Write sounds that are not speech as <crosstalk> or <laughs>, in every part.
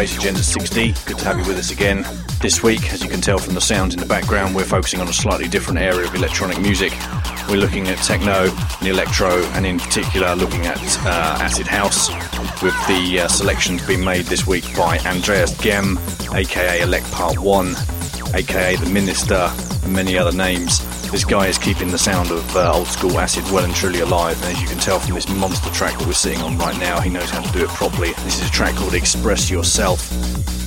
Bass Agenda 60. Good to have you with us again. This week, as you can tell from the sounds in the background, we're focusing on a slightly different area of electronic music. We're looking at techno and electro, and in particular, looking at uh, acid house, with the uh, selections being made this week by Andreas Gehm, aka Elec Part 1, aka The Minister, and many other names. This guy is keeping the sound of uh, old school acid well and truly alive, and as you can tell from this monster track that we're sitting on right now, he knows how to do it properly. This is a track called Express Yourself,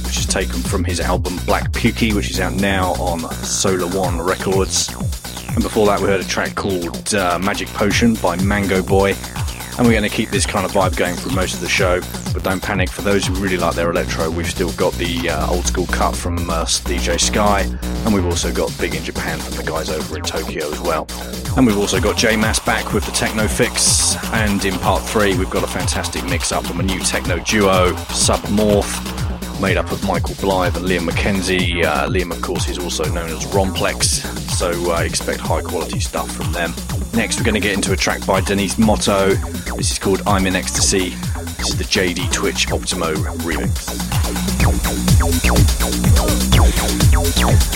which is taken from his album Black Pukey, which is out now on Solar One Records. And before that, we heard a track called uh, Magic Potion by Mango Boy. And we're going to keep this kind of vibe going for most of the show. But don't panic, for those who really like their electro, we've still got the uh, old school cut from uh, DJ Sky. And we've also got Big in Japan from the guys over in Tokyo as well. And we've also got Jay Mass back with the techno fix. And in part three, we've got a fantastic mix up from a new techno duo, Submorph made up of Michael Blythe and Liam McKenzie. Uh, Liam, of course, is also known as Romplex, so uh, expect high quality stuff from them. Next, we're going to get into a track by Denise Motto. This is called I'm in Ecstasy. This is the JD Twitch Optimo remix. Uh.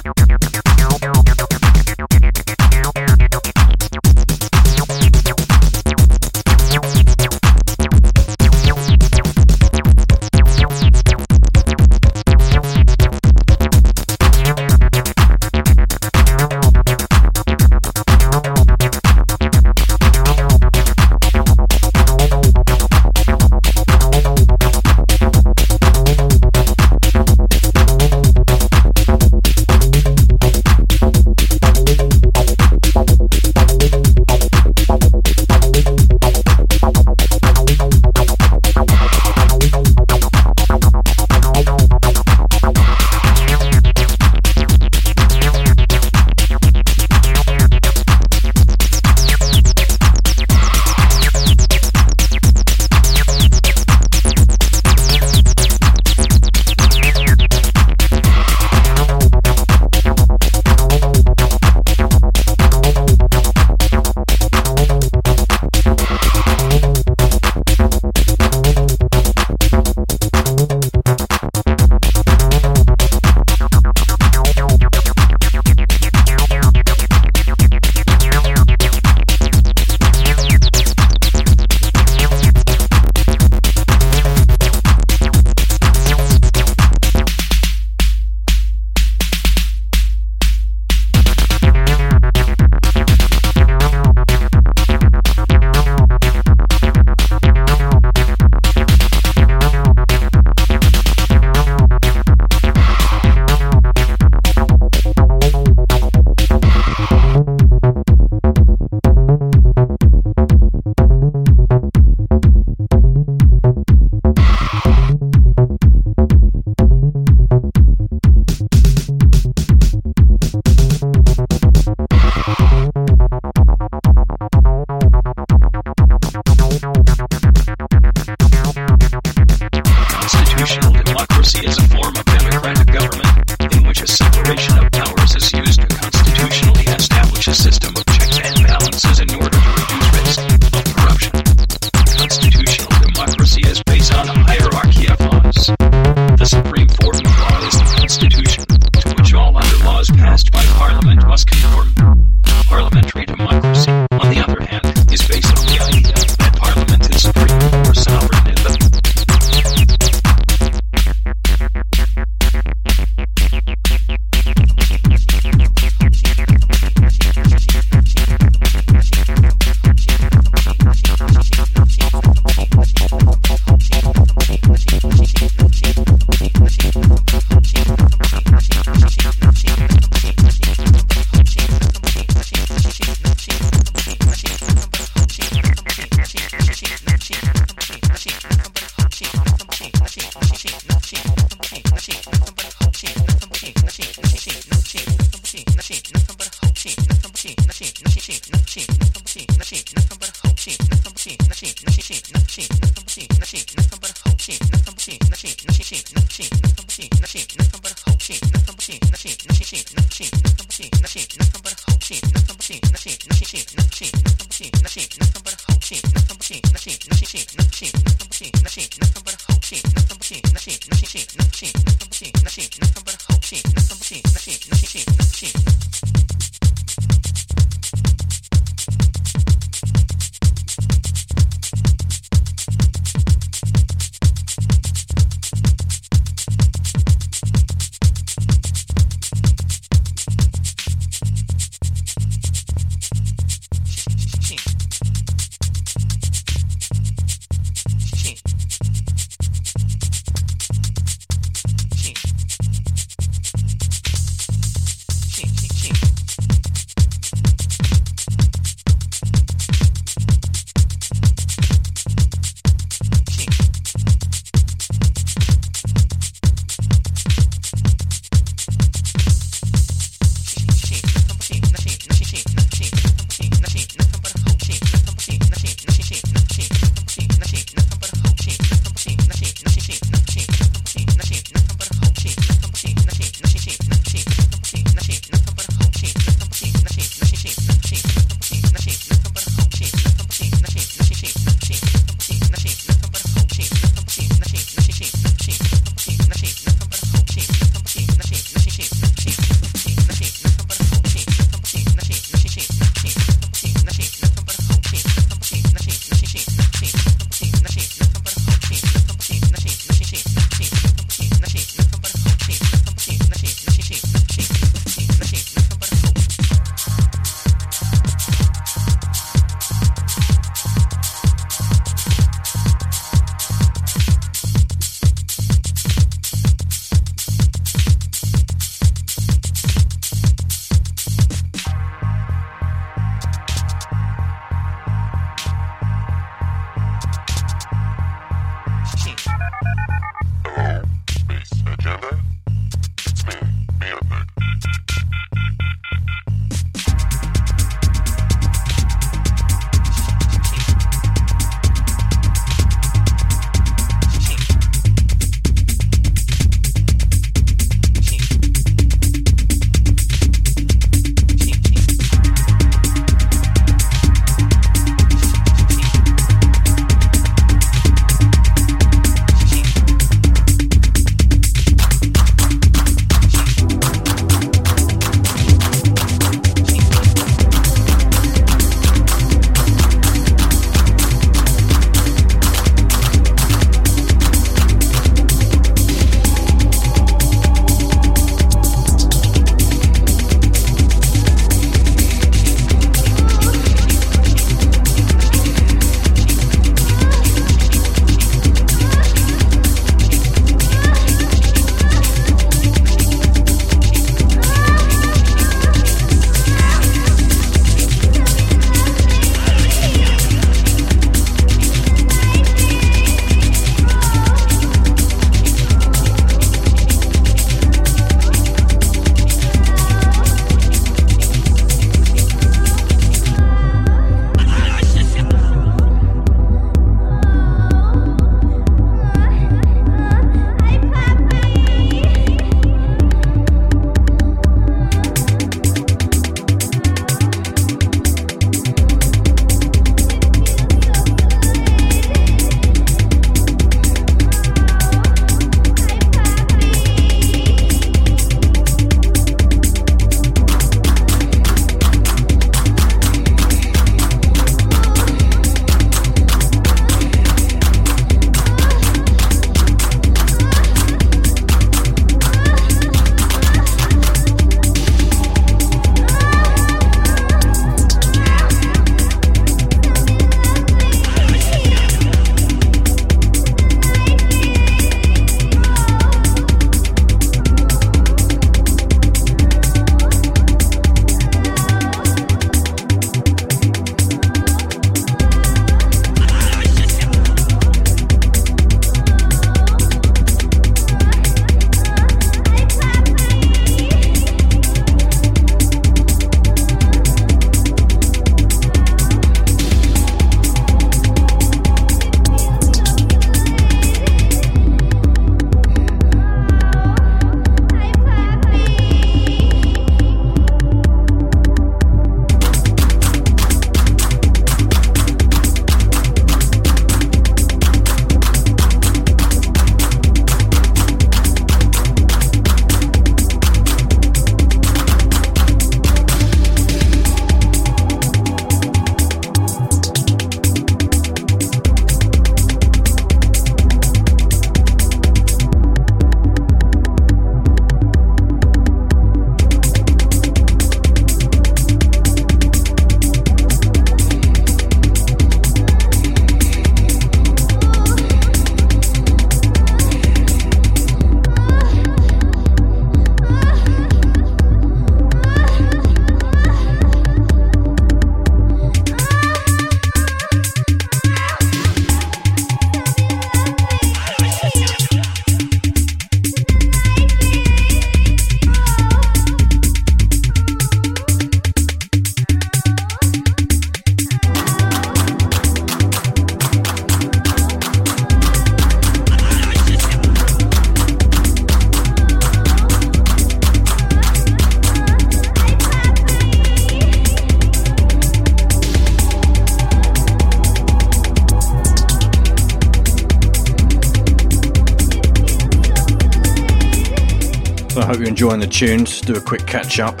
Tunes. Do a quick catch up.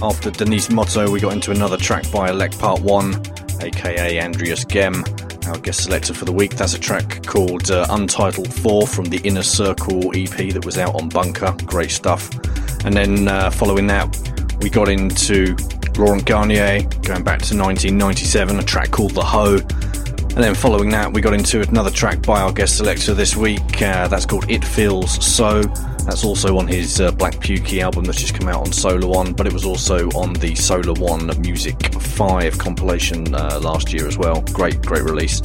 After Denise Motto, we got into another track by Elec Part 1, aka Andreas Gehm, our guest selector for the week. That's a track called uh, Untitled 4 from the Inner Circle EP that was out on Bunker. Great stuff. And then uh, following that, we got into Laurent Garnier, going back to 1997, a track called The Hoe. And then following that, we got into another track by our guest selector this week. Uh, that's called It Feels So. That's also on his uh, Pukey album that's just come out on Solar One, but it was also on the Solar One Music 5 compilation uh, last year as well. Great, great release.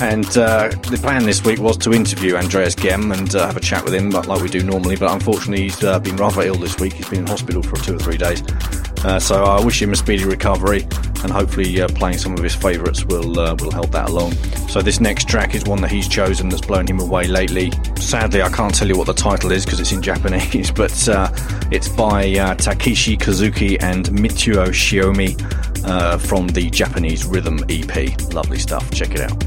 And uh, the plan this week was to interview Andreas Gehm and uh, have a chat with him, but like we do normally. But unfortunately, he's uh, been rather ill this week. He's been in hospital for two or three days. Uh, so I wish him a speedy recovery, and hopefully uh, playing some of his favourites will will help that along. So this next track is one that he's chosen that's blown him away lately. Sadly, I can't tell you what the title is because it's in Japanese, <laughs> but uh, it's by uh, Takeshi Kouzuki and Mitsuo Shiomi uh, from the Japanese Rhythm EP. Lovely stuff. Check it out.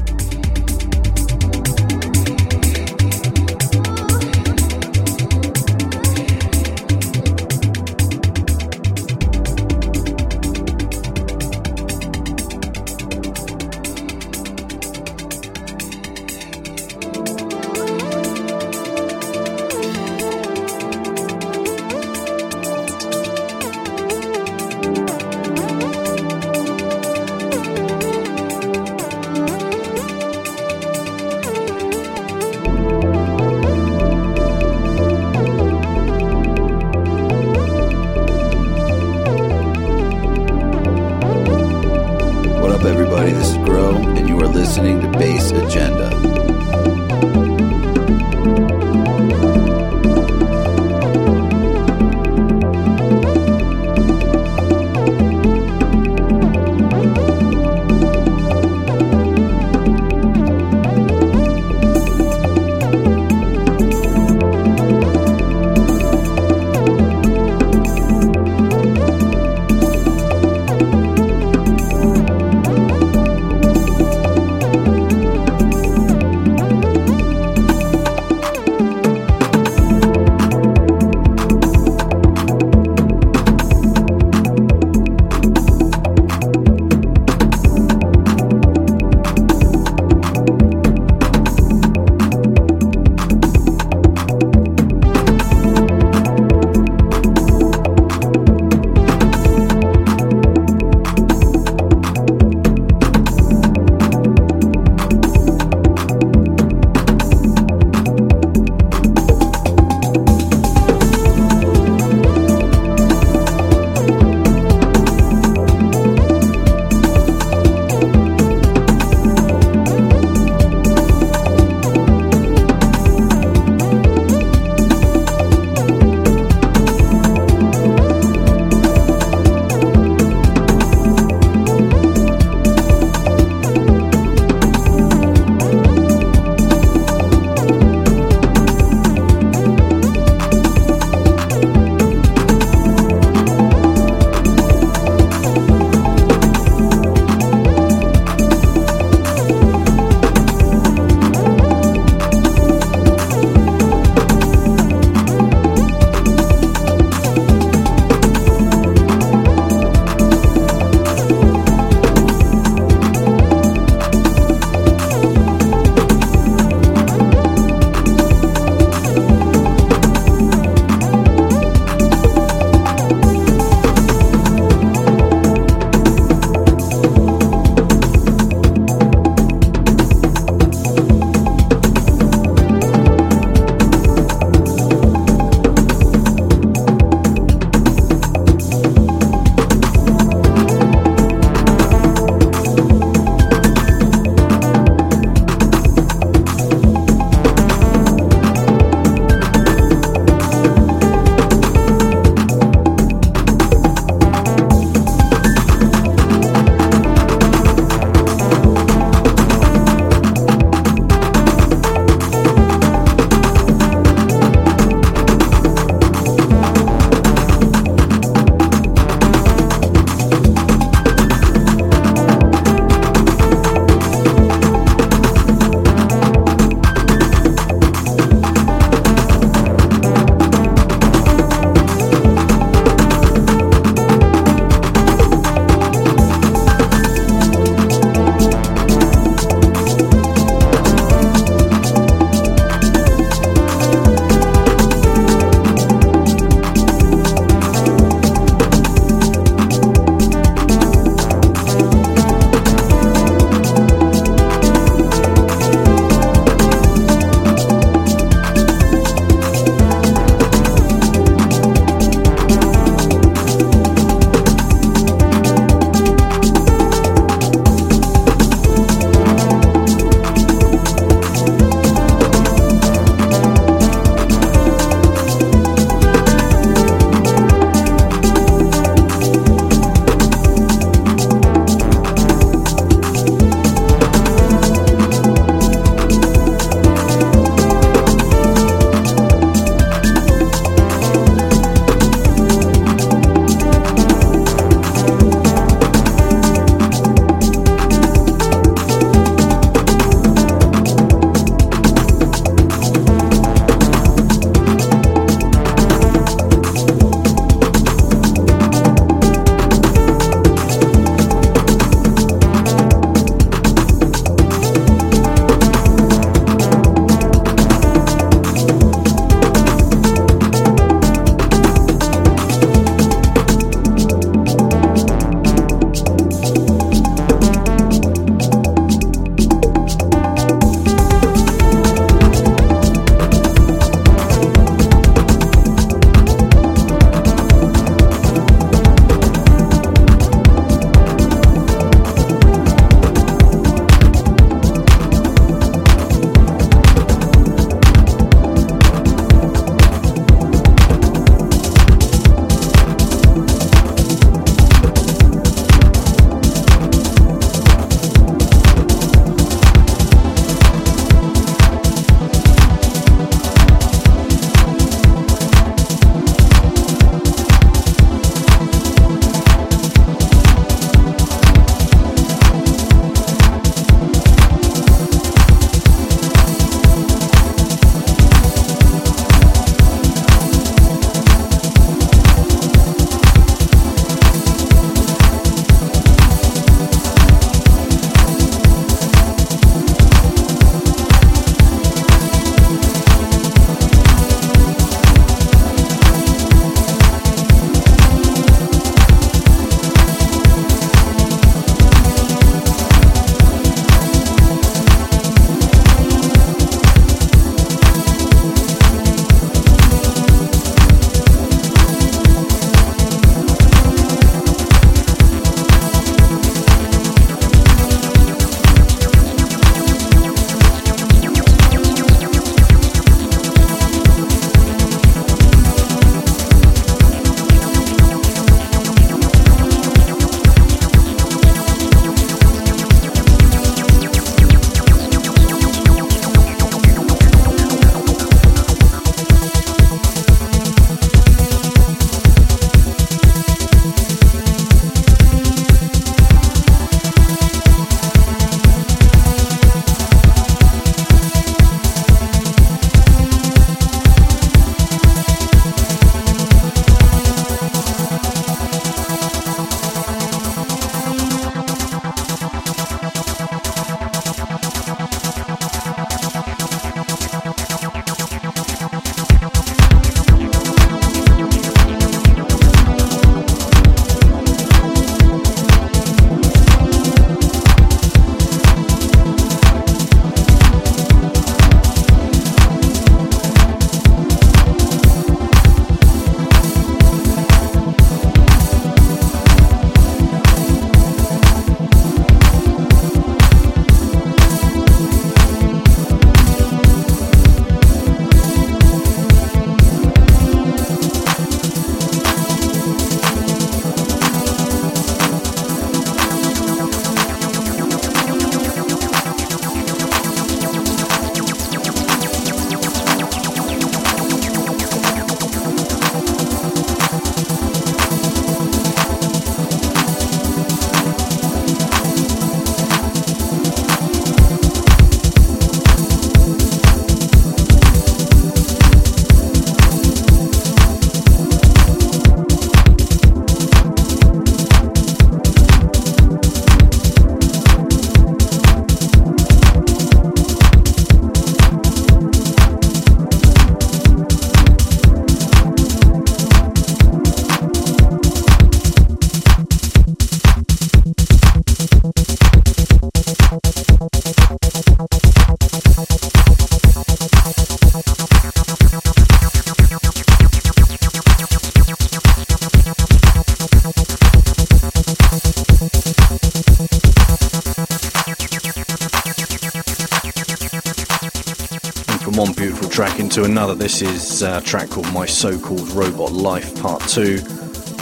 Another. This is a track called My So Called Robot Life Part 2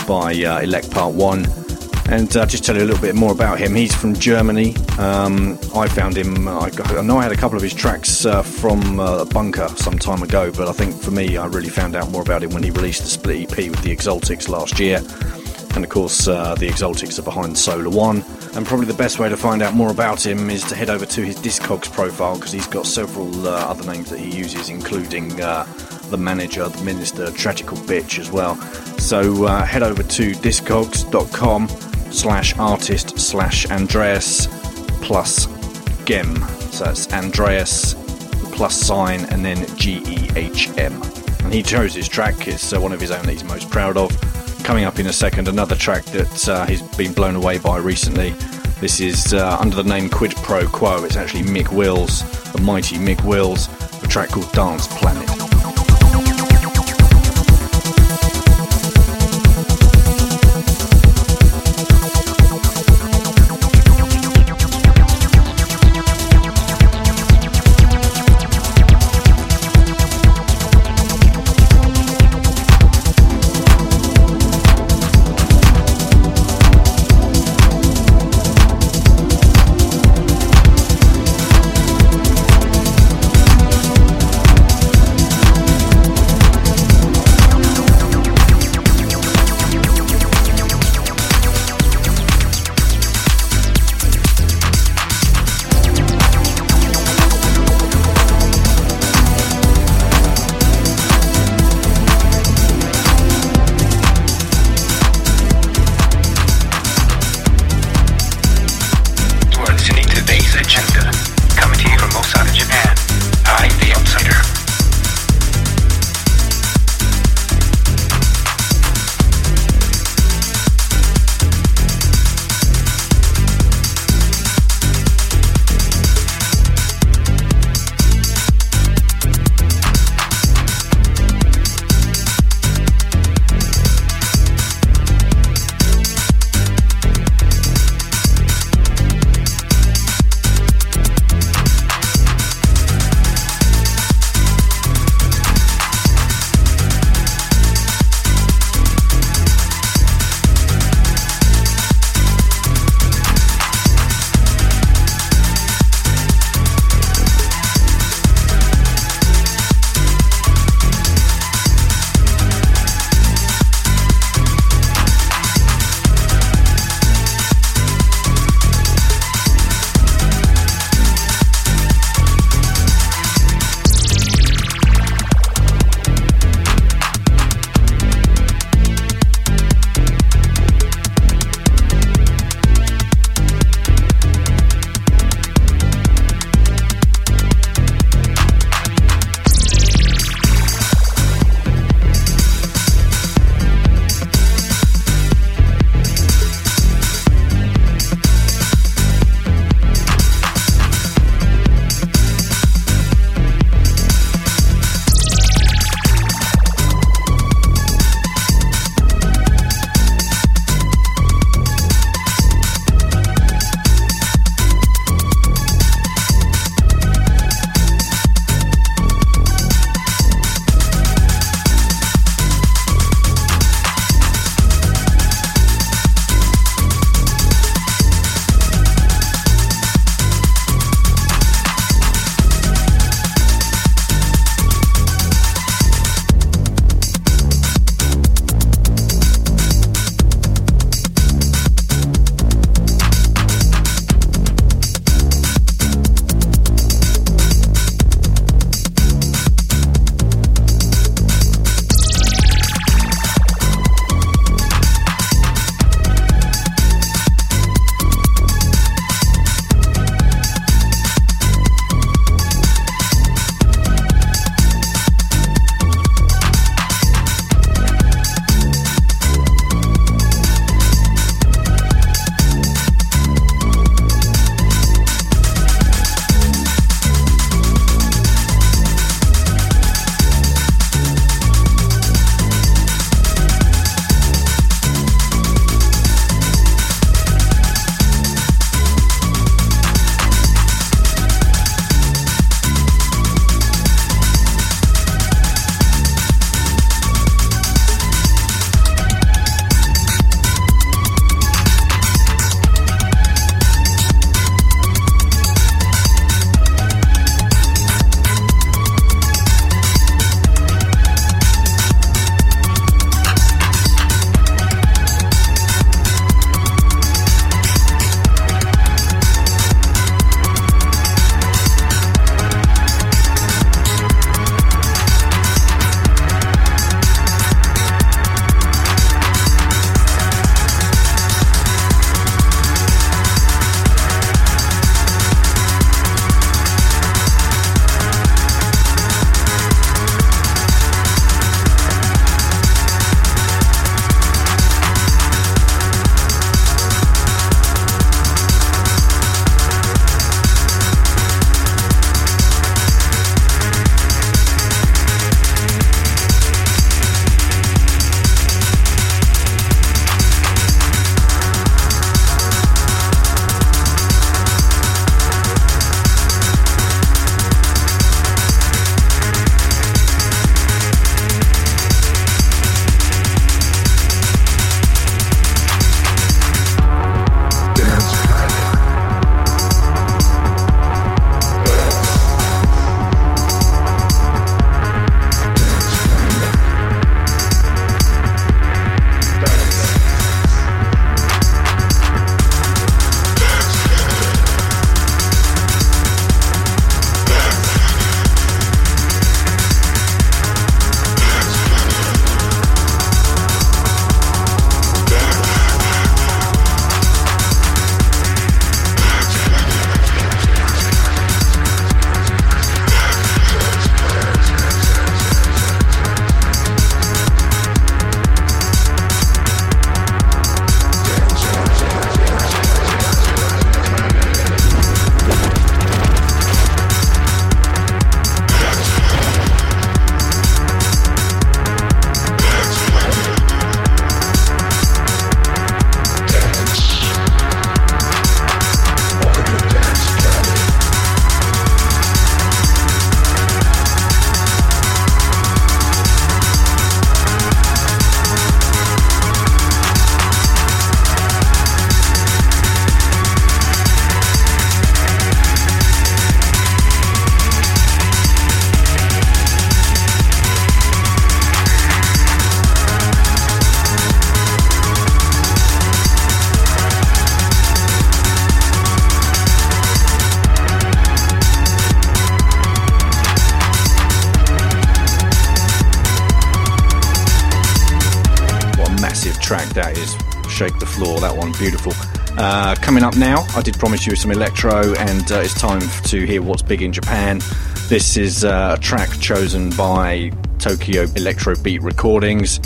by uh, Elec Part 1. And uh, just tell you a little bit more about him. He's from Germany. Um, I found him, I, I, know I had a couple of his tracks uh, from uh, Bunker some time ago, but I think for me, I really found out more about him when he released the split EP with the Exaltics last year. And of course, uh, the Exaltics are behind Solar One. And probably the best way to find out more about him is to head over to his Discogs profile because he's got several uh, other names that he uses, including uh, the manager, the minister, Tragical Bitch as well. So uh, head over to discogs.com slash artist slash Andreas plus Gehm. So that's Andreas plus sign and then G E H M. And he chose his track, it's uh, one of his own that he's most proud of. Coming up in a second, another track that uh, he's been blown away by recently. This is uh, under the name Quid Pro Quo. It's actually Mick Wills, the mighty Mick Wills, a track called Dance Planet. Shake the Floor, that one, beautiful. Uh, coming up now, I did promise you some electro, and uh, it's time to hear what's big in Japan. This is uh, a track chosen by Tokyo Electro Beat Recordings.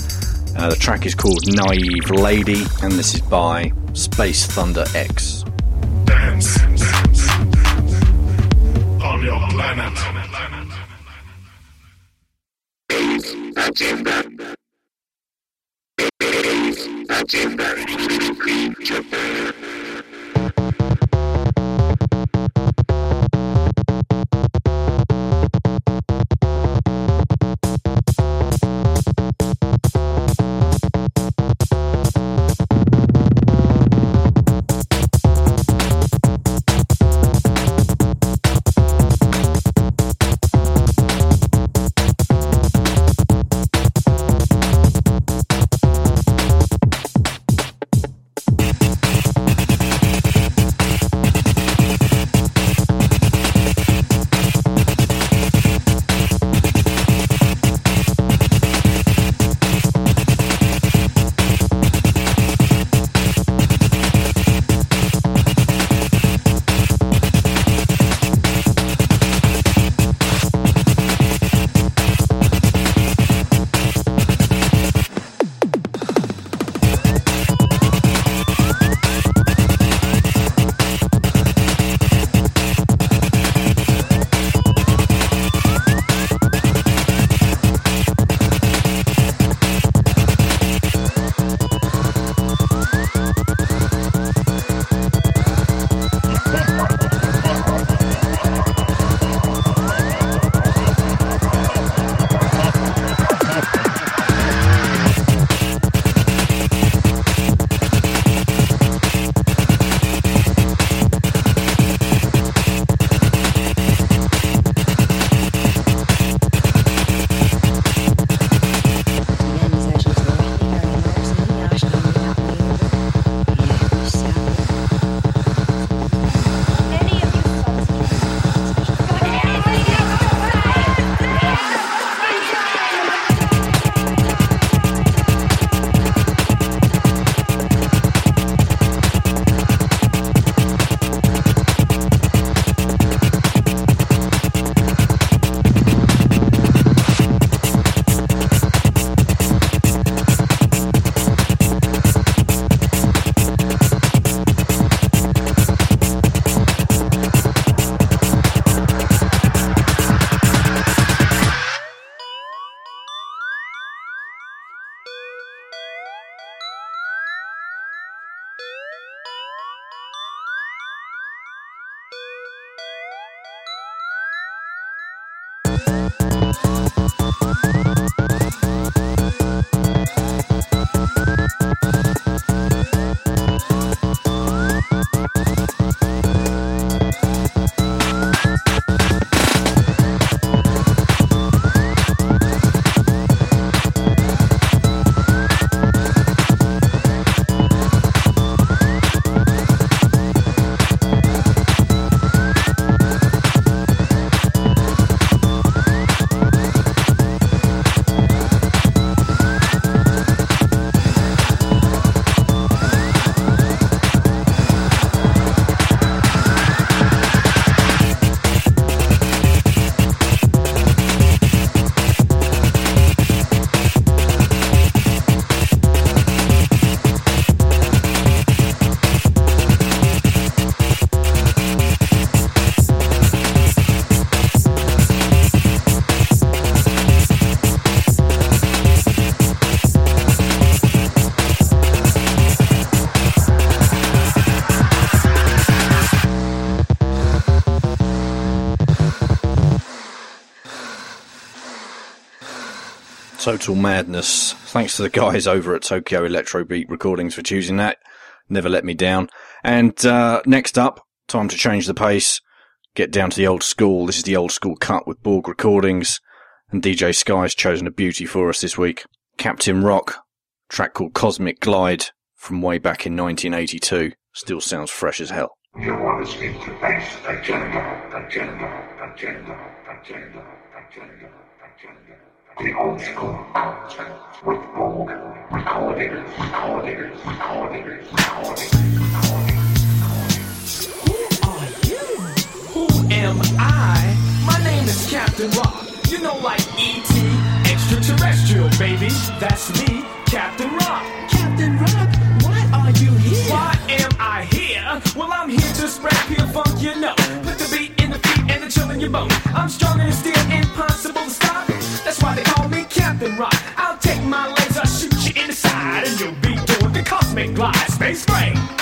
Uh, the track is called Naive Lady, and this is by Space Thunder X. Agenda. Total madness. Thanks to the guys over at Tokyo Electro Beat Recordings for choosing that. Never let me down. And uh, next up, time to change the pace. Get down to the old school. This is the old school cut with Borg Recordings. And DJ Sky's chosen a beauty for us this week. Captain Rock, track called Cosmic Glide from way back in 1982. Still sounds fresh as hell. You to Agenda, Agenda, Agenda, Agenda, Agenda, Agenda. The old school concept with bold consolidators, consolidators, consolidators, consolidators. Who are you? Who am I? My name is Captain Rock. You know, like E.T., extraterrestrial, baby. That's me, Captain Rock. Captain Rock, why are you here? Why am I here? Well, I'm here to spread pure funk, you know. Put the beat in the feet and the chill in your bones. I'm stronger than steel, impossible to stop. Why they call me Captain Rock. I'll take my laser, shoot you in the side, and you'll be doing the cosmic glide. Space frame.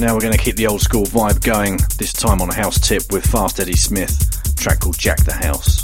Now we're going to keep the old school vibe going, this time on a House Tip with Fast Eddie Smith, track called Jack the House.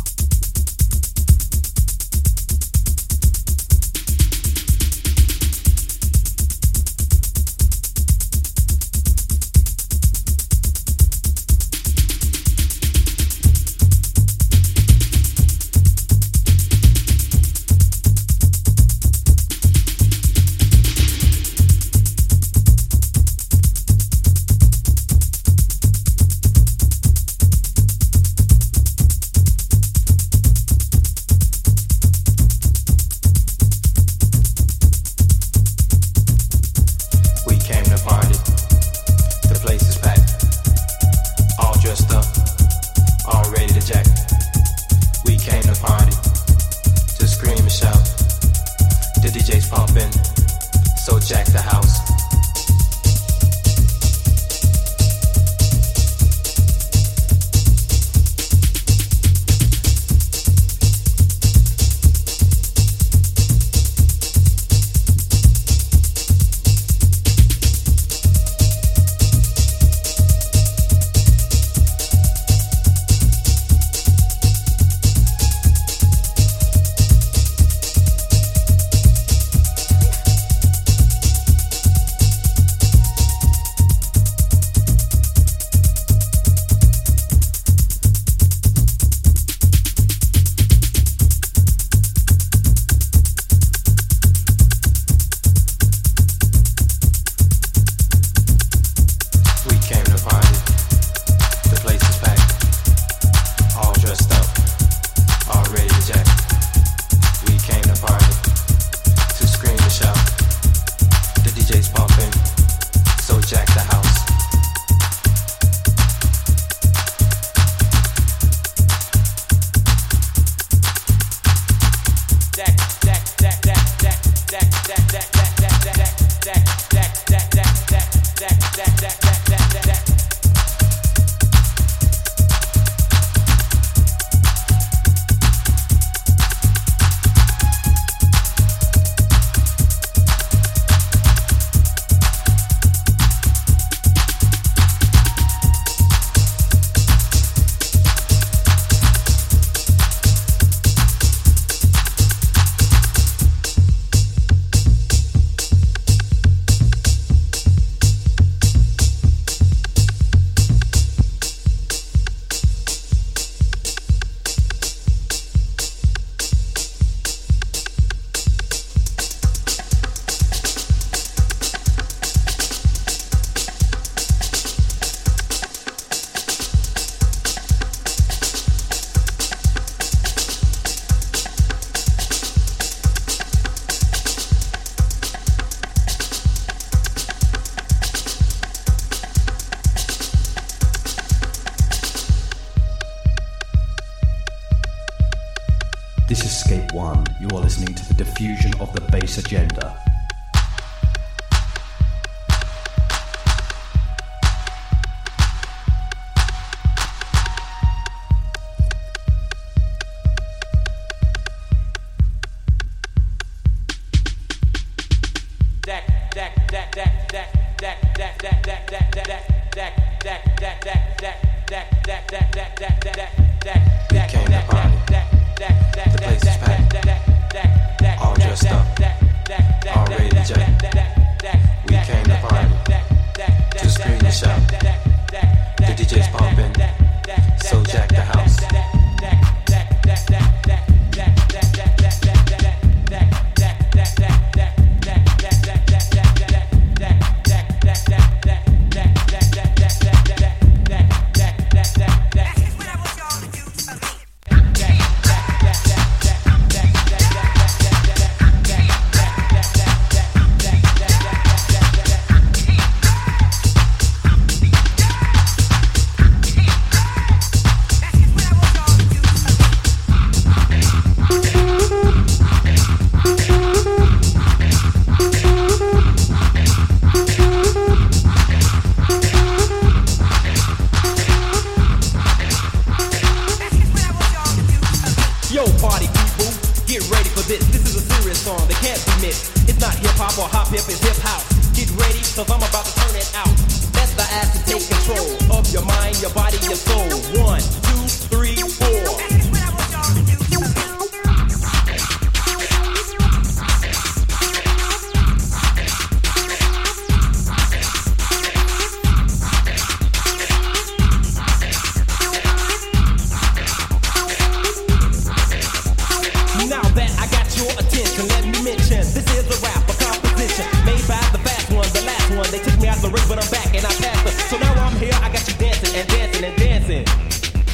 last one. They took me out the ring, but I'm back and I passed her. So now I'm here, I got you dancing and dancing and dancing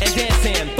and dancing.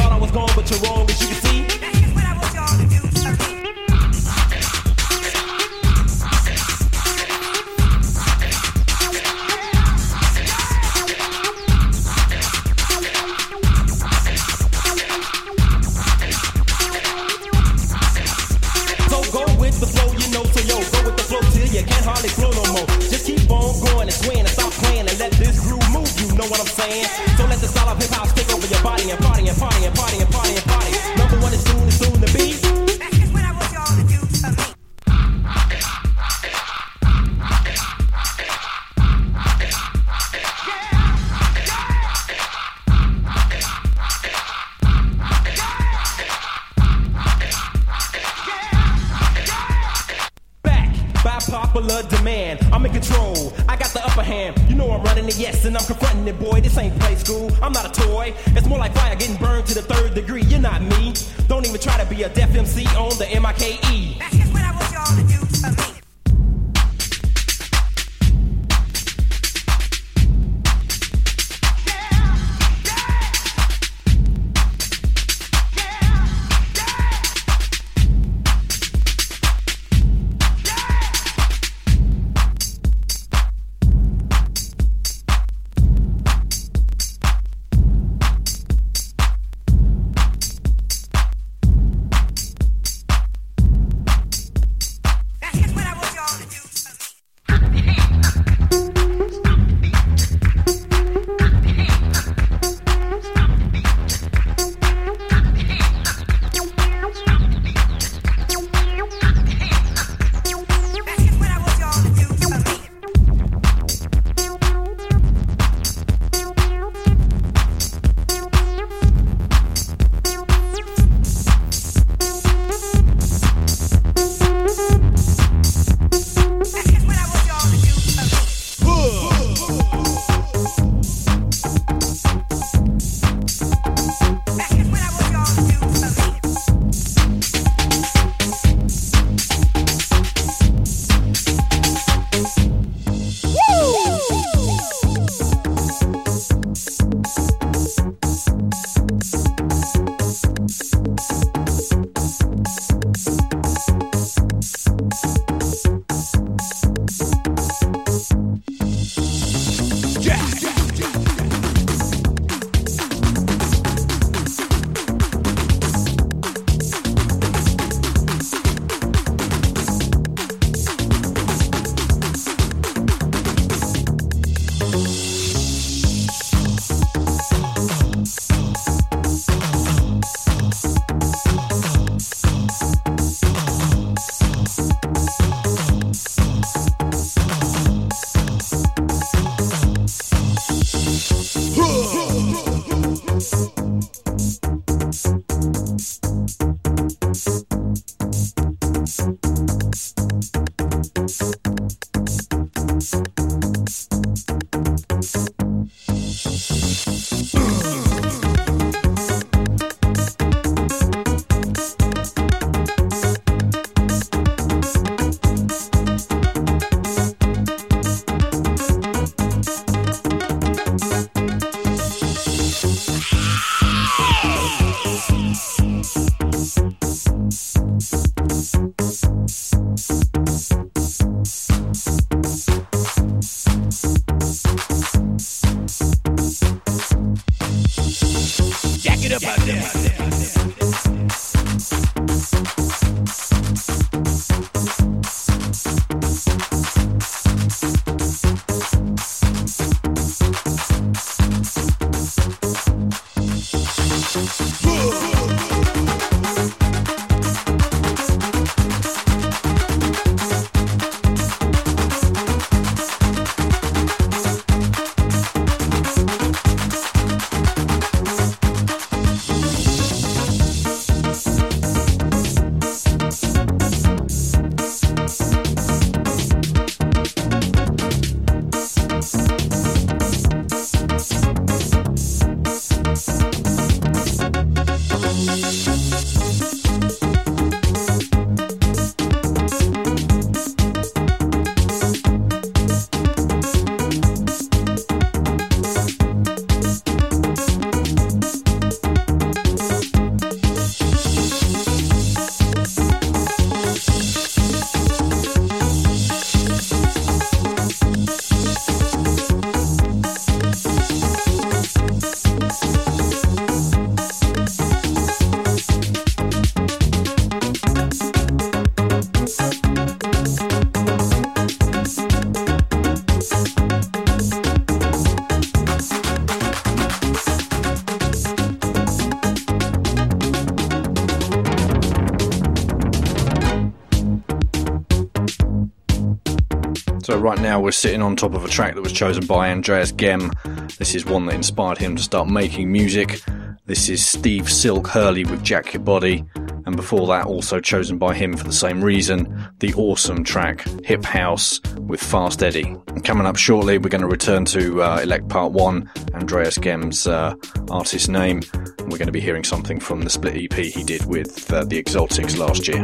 Right now we're sitting on top of a track that was chosen by Andreas Gehm. This is one that inspired him to start making music. This is Steve Silk Hurley with Jack Your Body, and before that, also chosen by him for the same reason, the awesome track Hip House with Fast Eddie. And coming up shortly, we're going to return to uh, Elec Part 1, Andreas Gehm's uh, artist name, and we're going to be hearing something from the split EP he did with uh, the Exotics last year.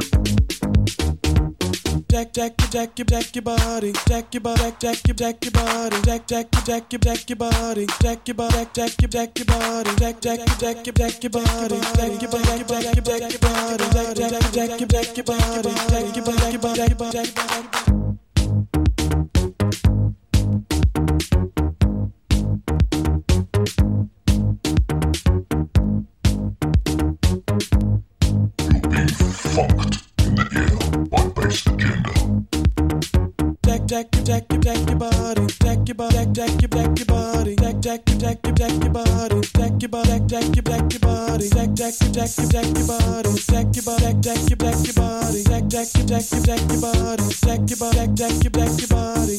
Jack, jack, jack, jack, jack your body, jack your body, jack, jack, jack your body, jack, jack, jack, jack your body, jack your body, jack, jack, jack your body, jack, jack, jack, jack your body, jack your body, jack, jack, jack your body, jack, jack, jack, jack your body, jack your body, jack body, jack your body. Jack, jack, jack, jack your body, jack your body, jack, jack, jack your body, jack, jack, jack, jack your body, jack your body, jack, jack, jack your body, jack, jack, jack, jack your body, jack your body, jack, jack, jack your body, jack, jack, jack, jack your body, jack your body, jack, jack your jack your body,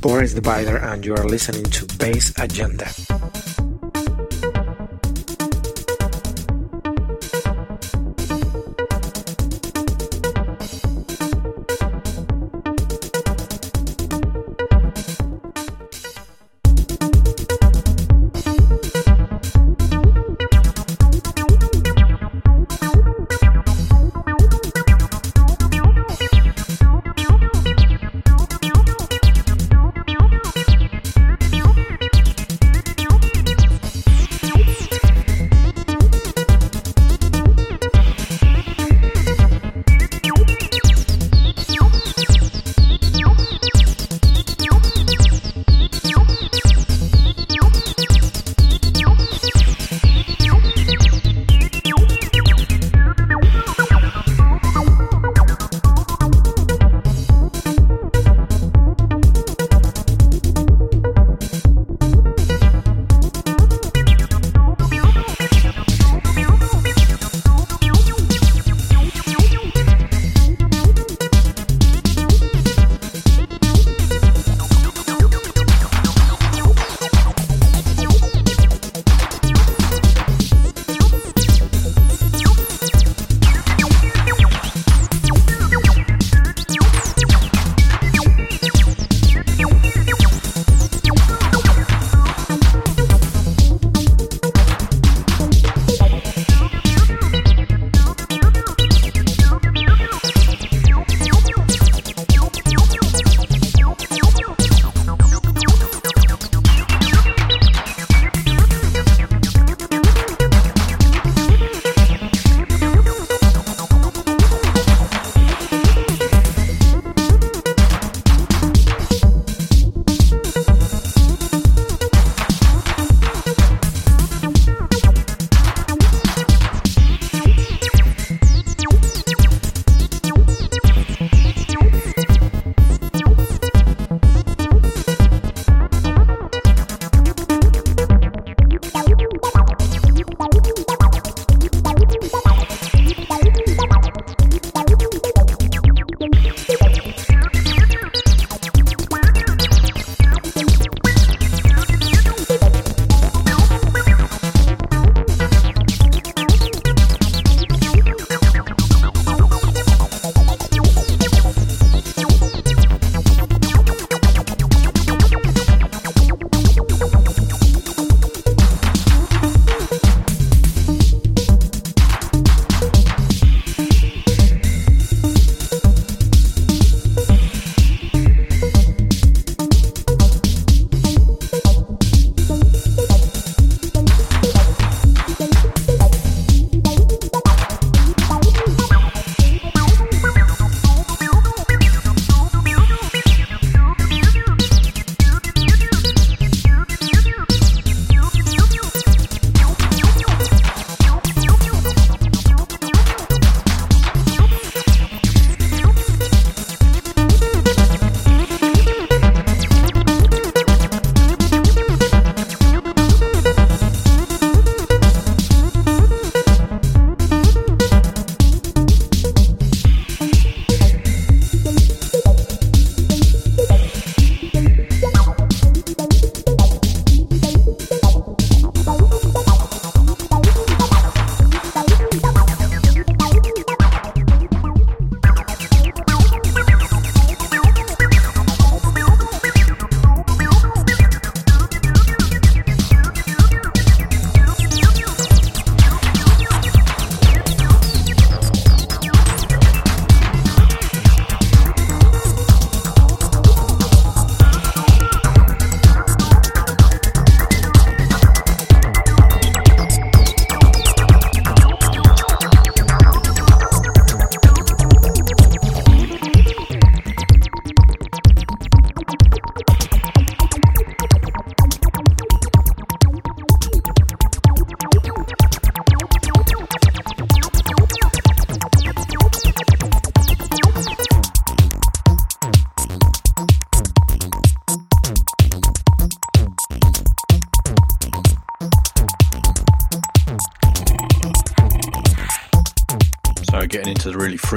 Boris the Bider, and you are listening to Bass Agenda.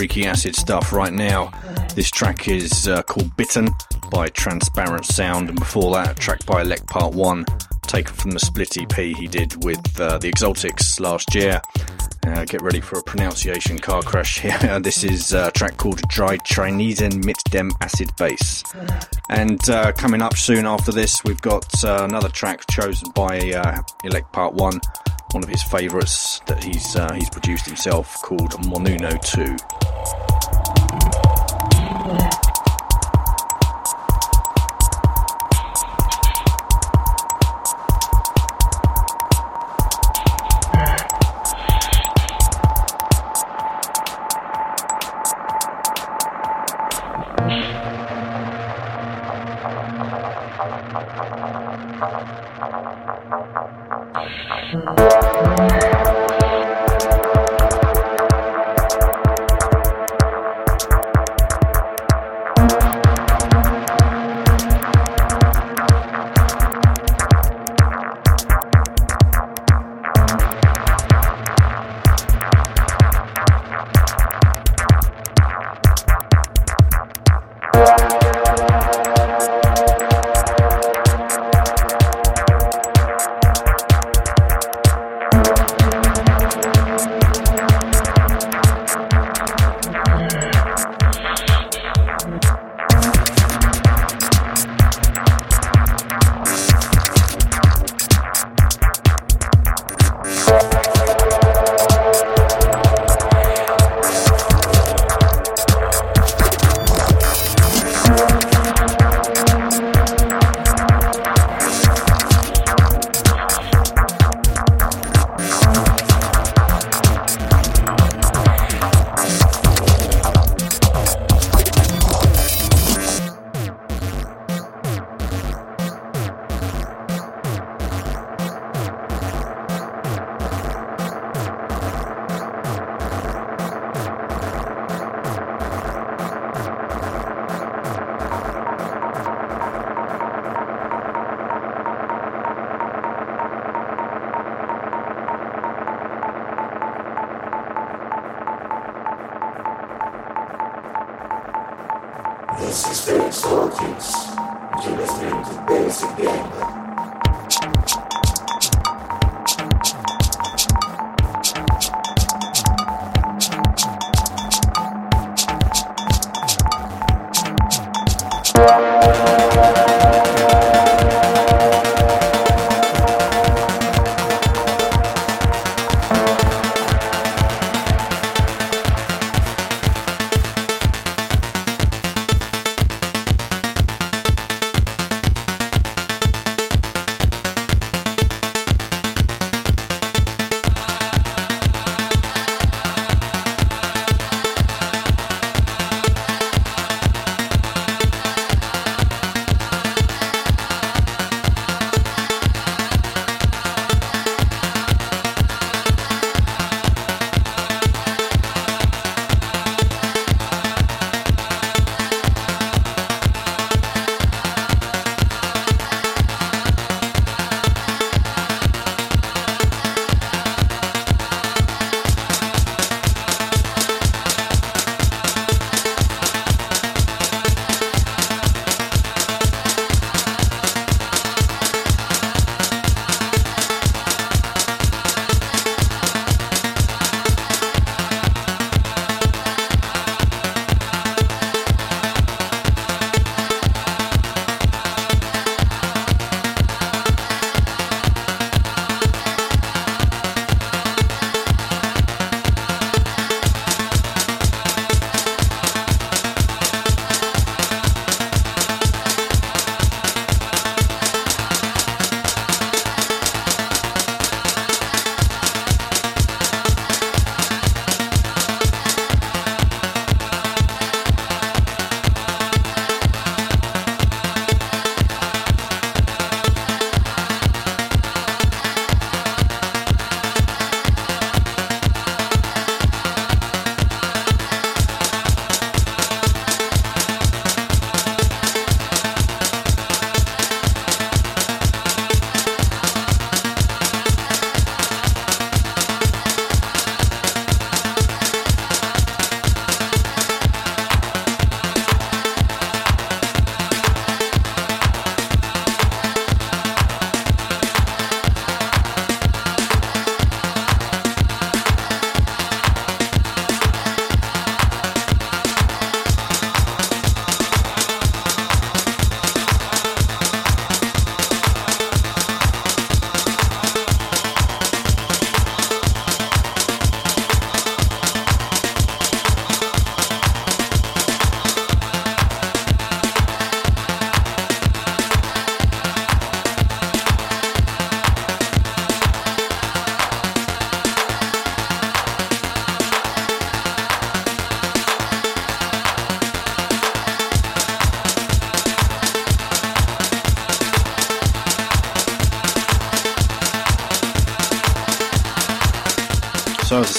Freaky acid stuff right now. This track is uh, called Bitten by Transparent Sound, and before that, track by Elec Part 1, taken from the split EP he did with uh, the Exotics last year. Uh, get ready for a pronunciation car crash here. <laughs> this is a track called Drei Chinesen mit dem Acid Bass. And uh, coming up soon after this, we've got uh, another track chosen by uh, Elec Part 1, one of his favourites that he's, uh, he's produced himself called Monoono 2.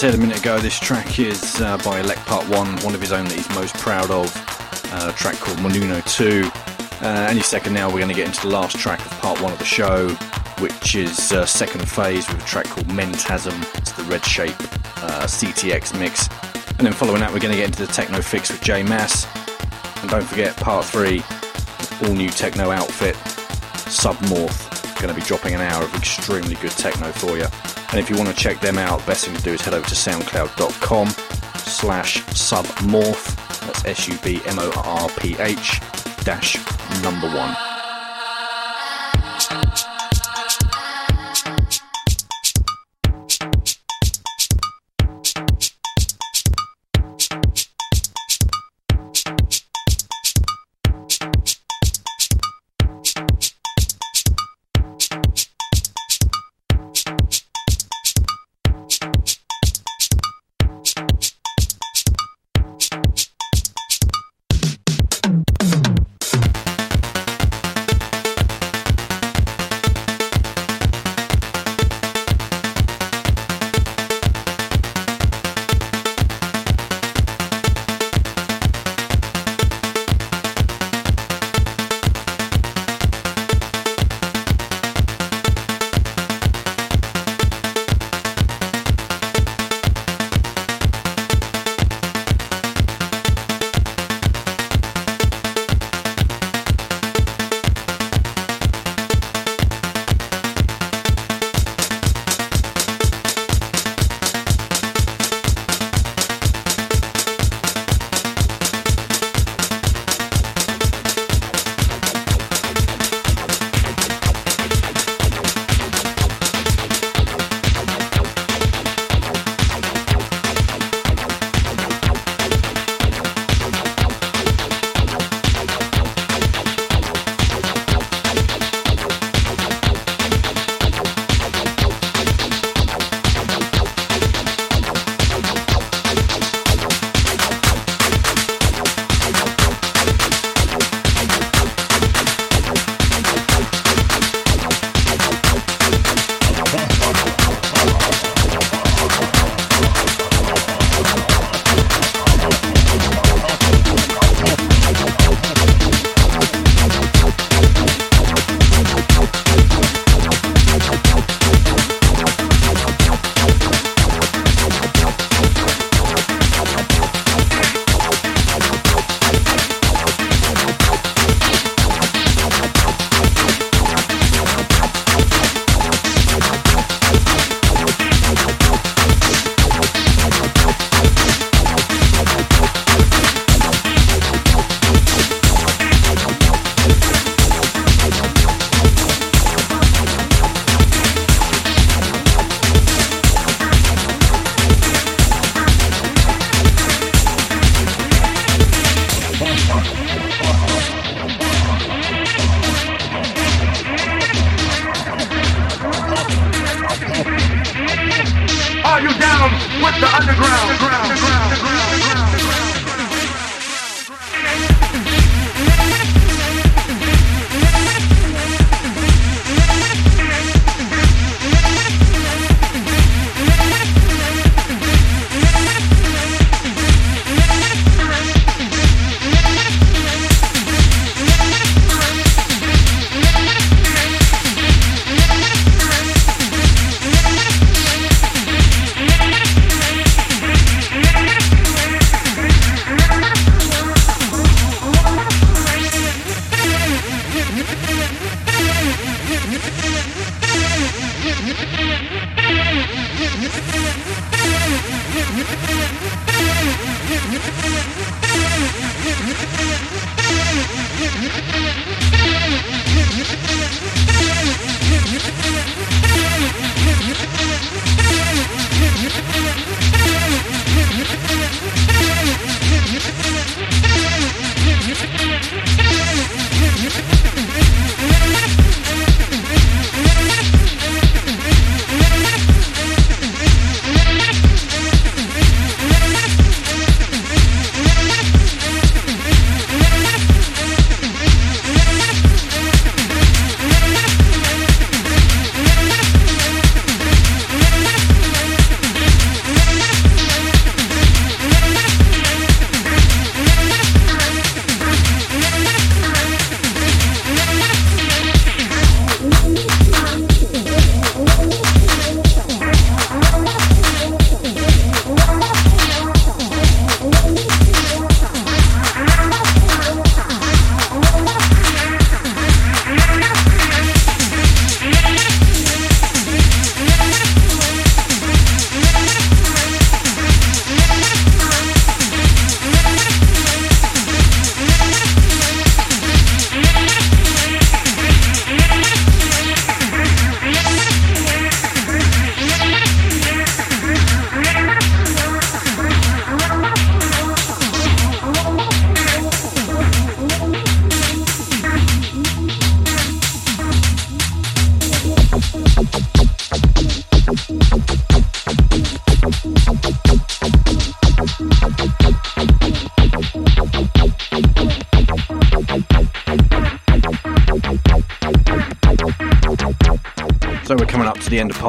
Said a minute ago, this track is uh, by Elec Part 1, one of his own that he's most proud of. Uh, a track called Monoono 2. Uh, any second now, we're going to get into the last track of Part 1 of the show, which is uh, second phase with a track called Mentasm. It's the Redshape uh, CTX mix. And then following that, we're going to get into the Techno Fix with Jay Mass. And don't forget, Part 3, all new techno outfit, Submorph. Going to be dropping an hour of extremely good techno for you. And if you want to check them out, best thing to do is head over to soundcloud.com slash submorph. That's S-U-B-M-O-R-P-H dash number one.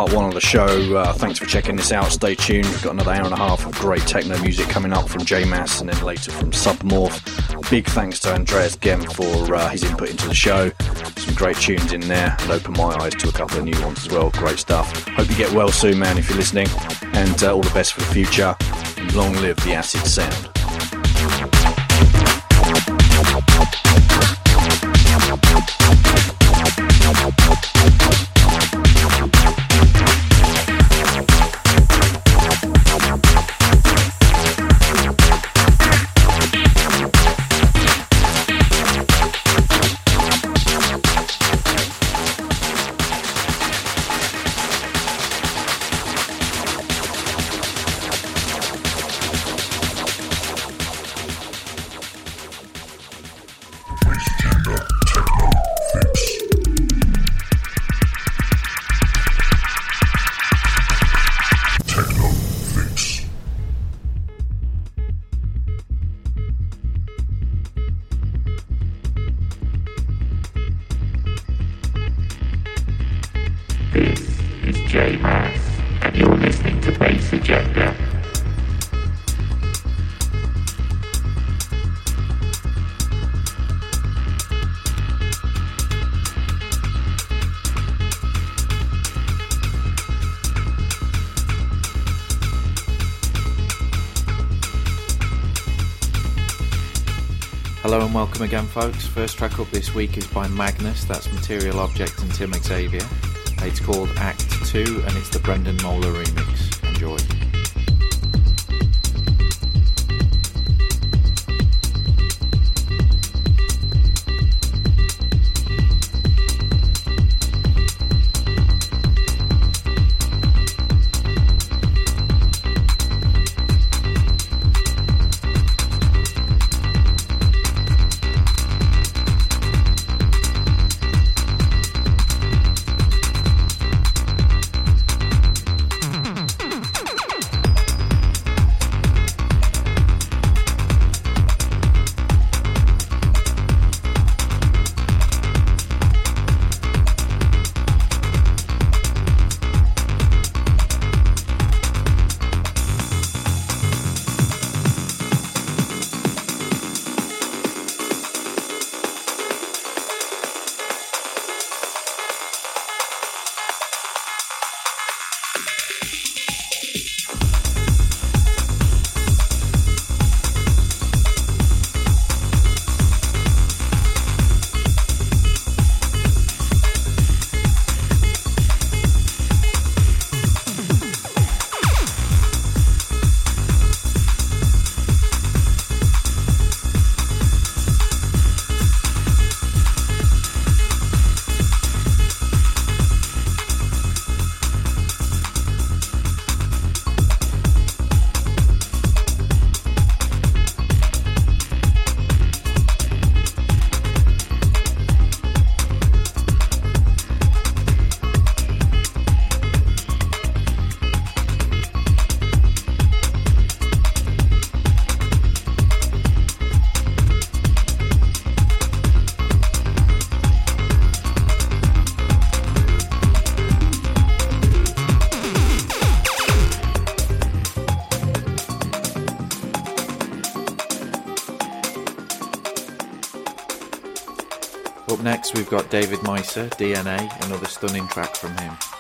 Part one of the show. Uh, thanks for checking this out. Stay tuned. We've got another hour and a half of great techno music coming up from Jay Mass and then later from Submorph. Big thanks to Andreas Gehm for uh, his input into the show. Some great tunes in there and opened my eyes to a couple of new ones as well. Great stuff. Hope you get well soon, man, if you're listening. And uh, all the best for the future. Long live the acid sound. Welcome again, folks. First track up this week is by Magnus, that's Material Object and Tim Xavier. It's called Act 2 and it's the Brendon Moeller remix. Enjoy. Got David Meiser, DNA, another stunning track from him.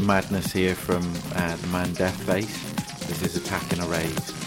Madness here from uh, the man Defbass. This is Attack & Erase. Bass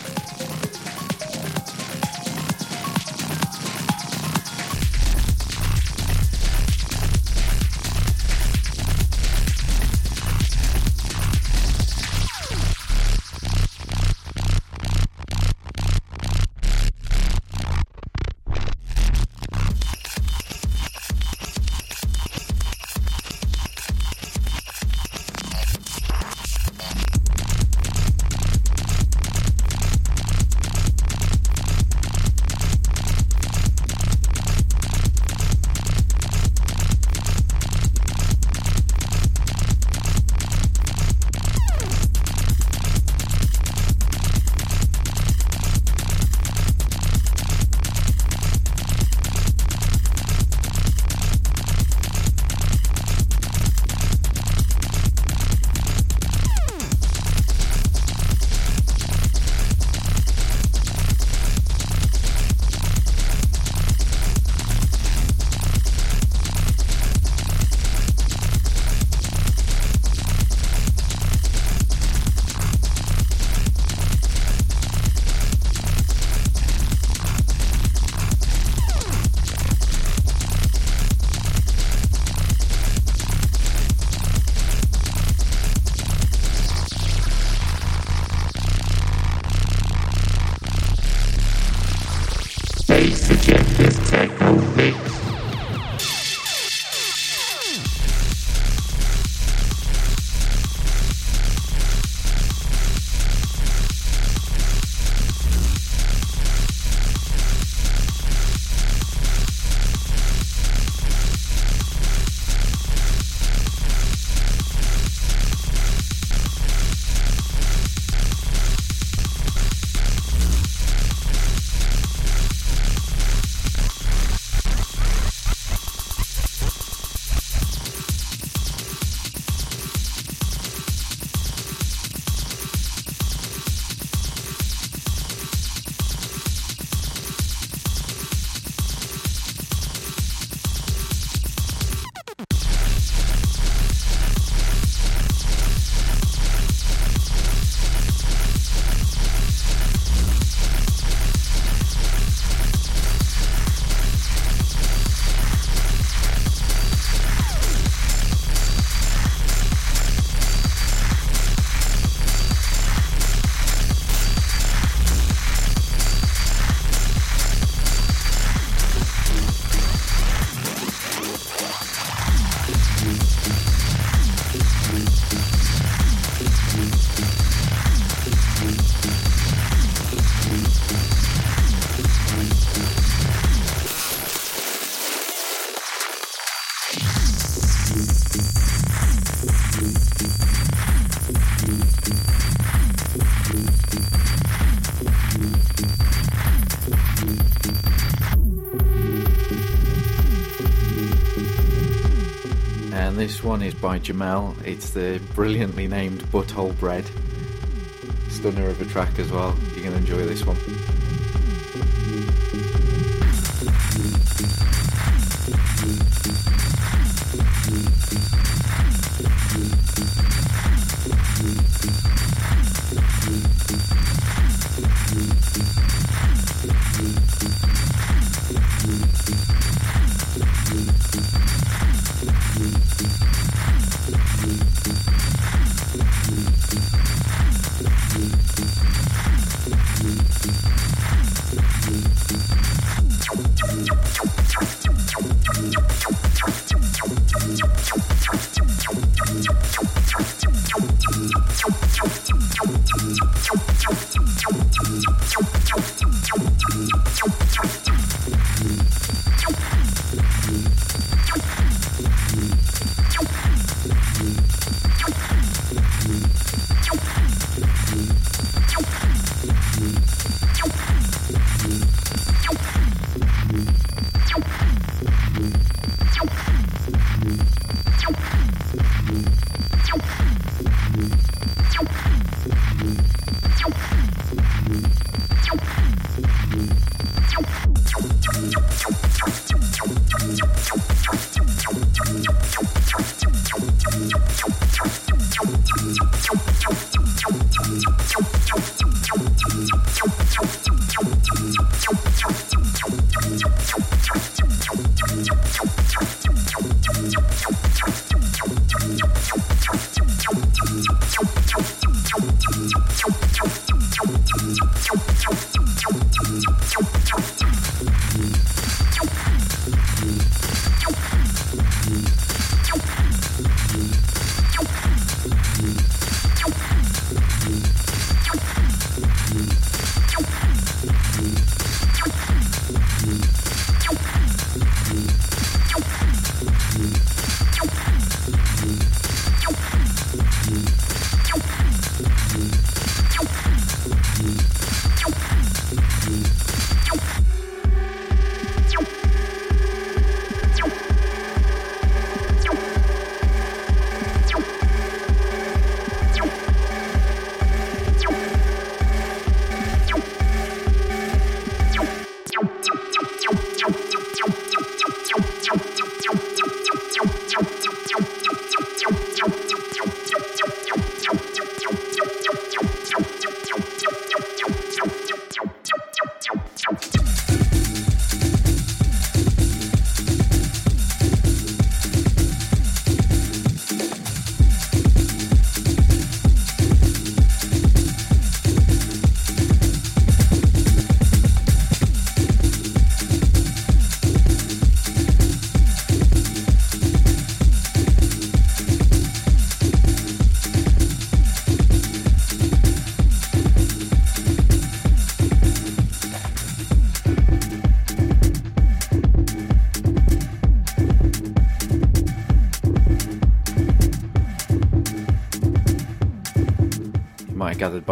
one is by Djamel. It's the brilliantly named Butthole Bread. Stunner of a track as well. You're going to enjoy this one.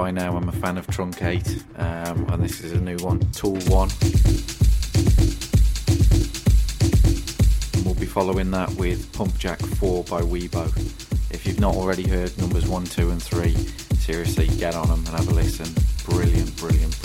By now I'm a fan of Truncate, um, and this is a new one, Tool 1. And we'll be following that with Pumpjack 4 by W1bo. If you've not already heard numbers 1, 2, and 3, seriously, get on them and have a listen. Brilliant, brilliant,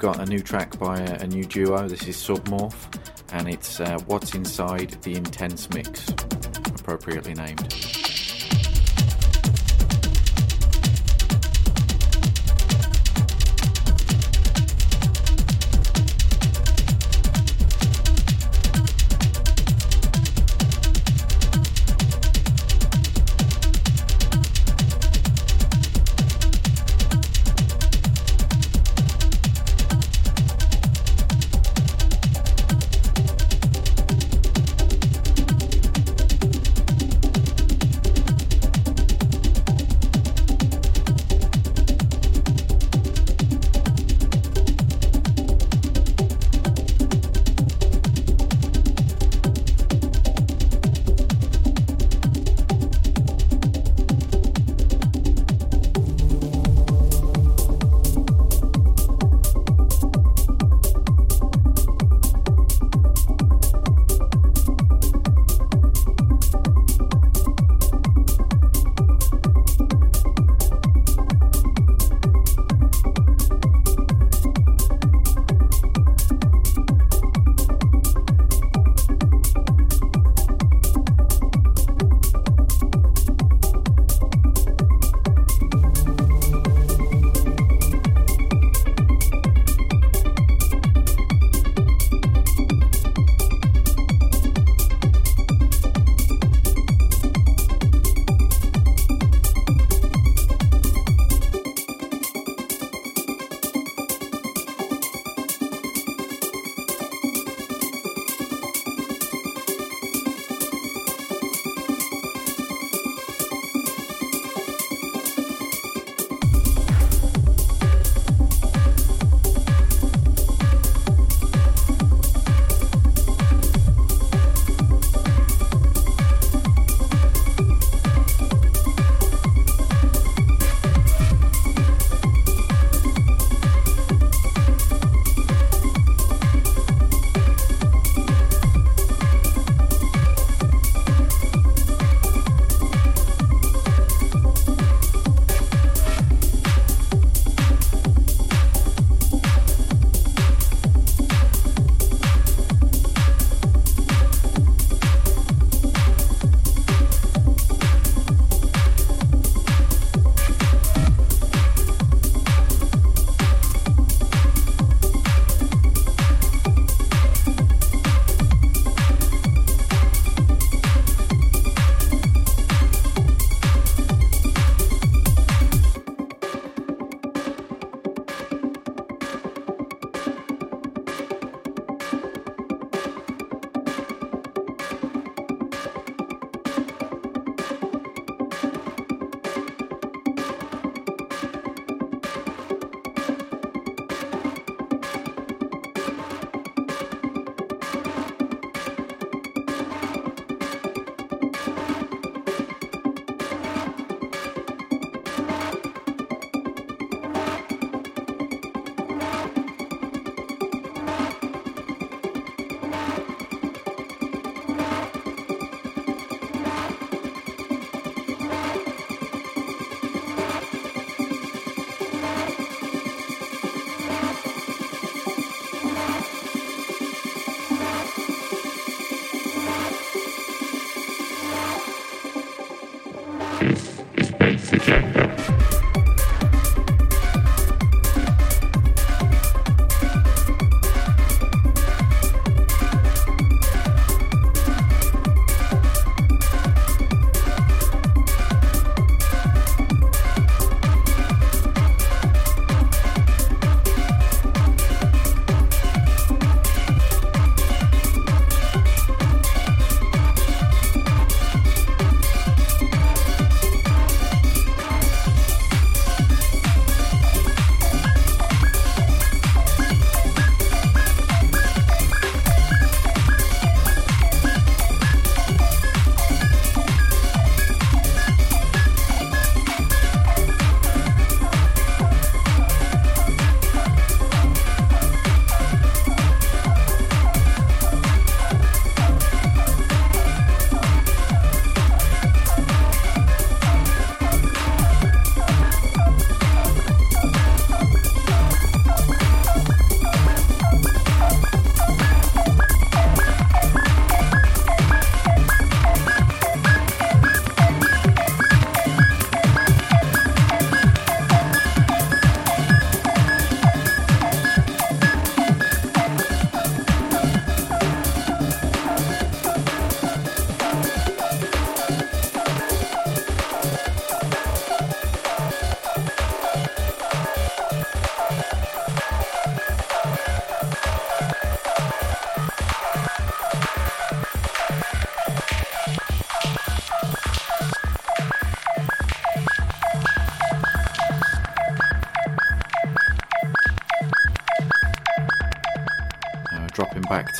got a new track by a, a new duo. This is Submorph, and it's uh, What's Inside the Intense Mix, appropriately named.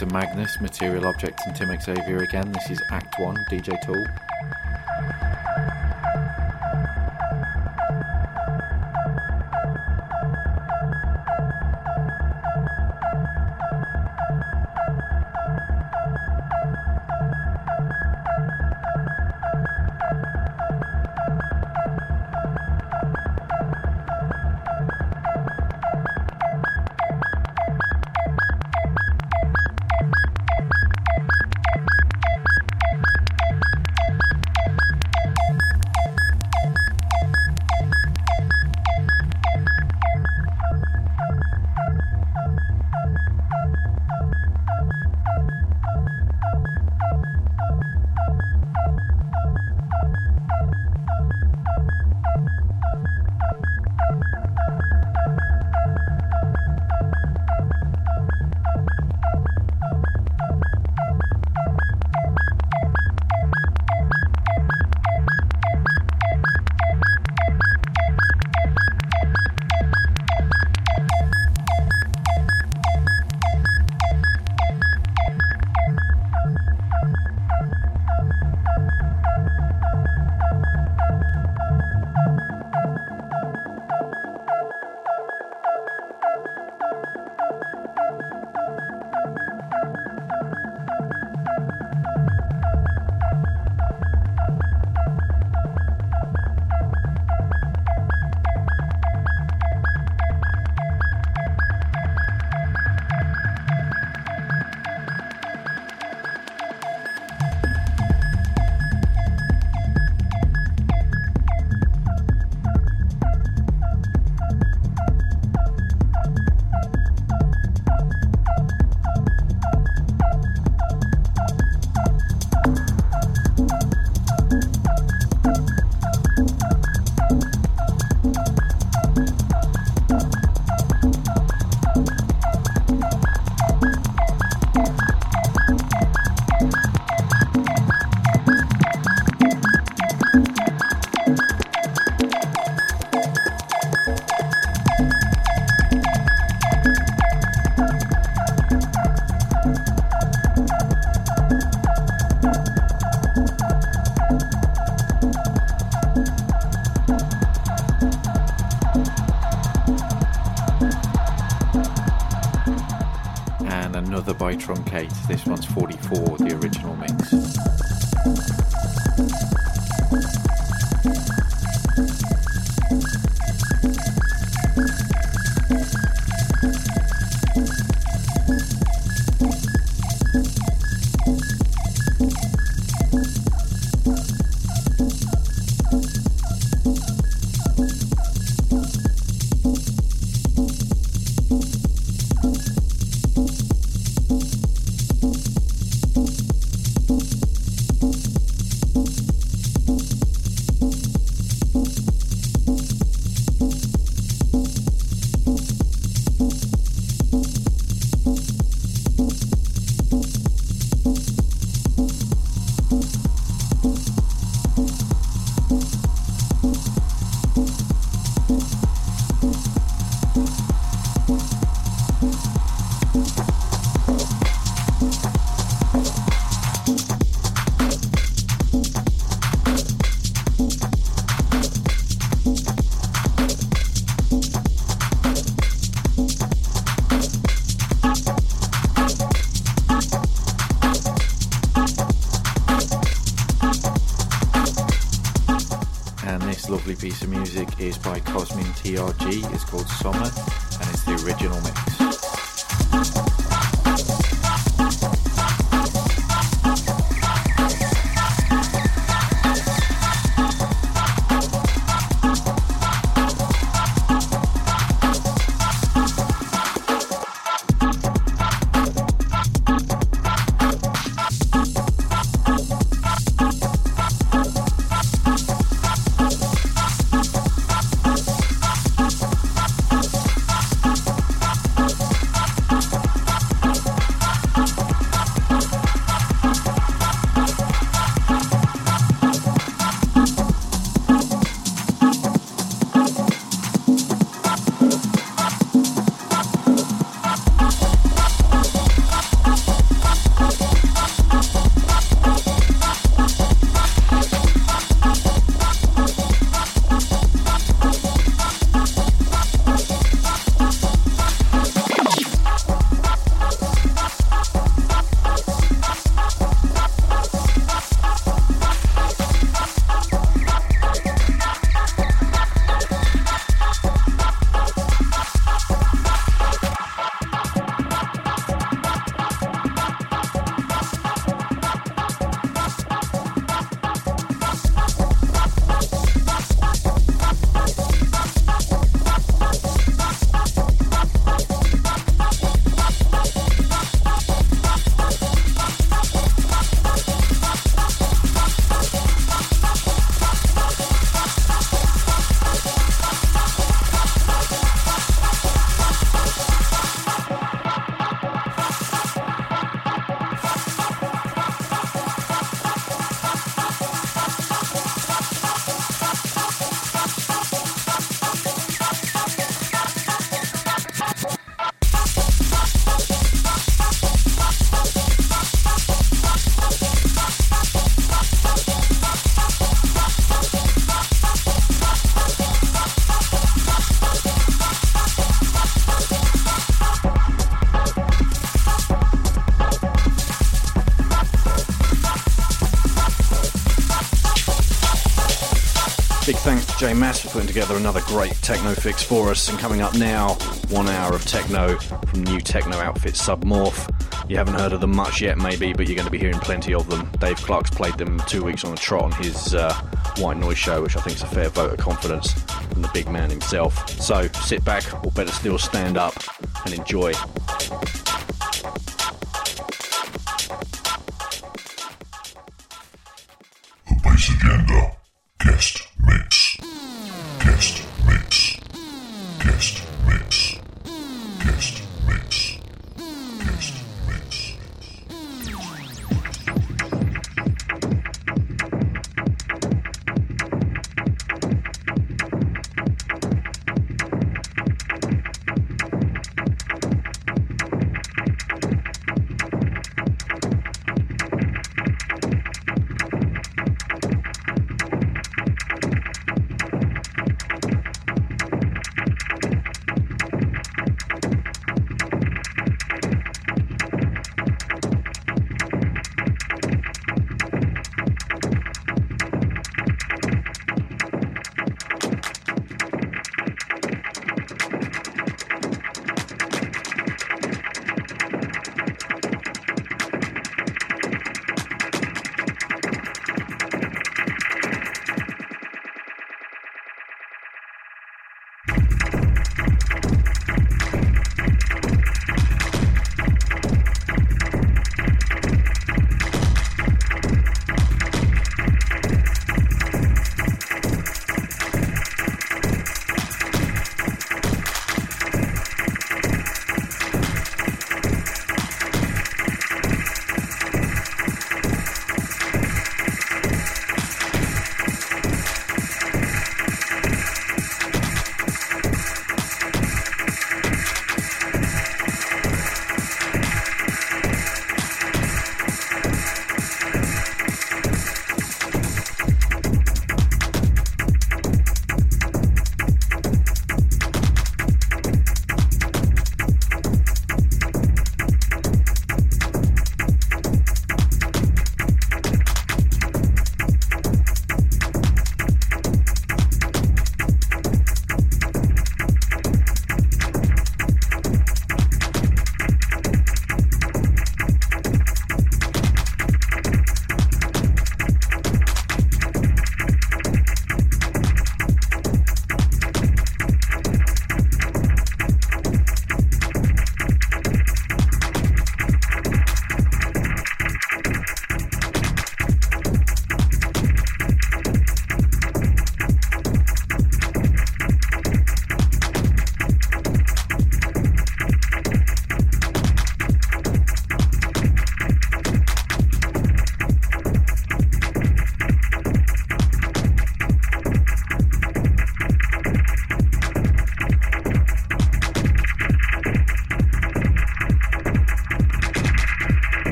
to Magnus, Material Objects and Tim Xavier again. This is Act 1, DJ Tool. Putting together another great techno fix for us. And coming up now, one hour of techno from new techno outfit Submorph. You haven't heard of them much yet, maybe, but you're going to be hearing plenty of them. Dave Clarke's played them two weeks on a trot on his uh, White Noise show, which I think is a fair vote of confidence from the big man himself. So sit back, or better still, stand up and enjoy.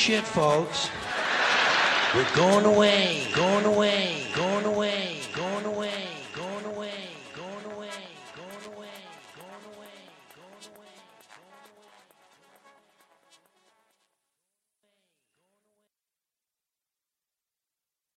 Shit, folks. We're going away, going away,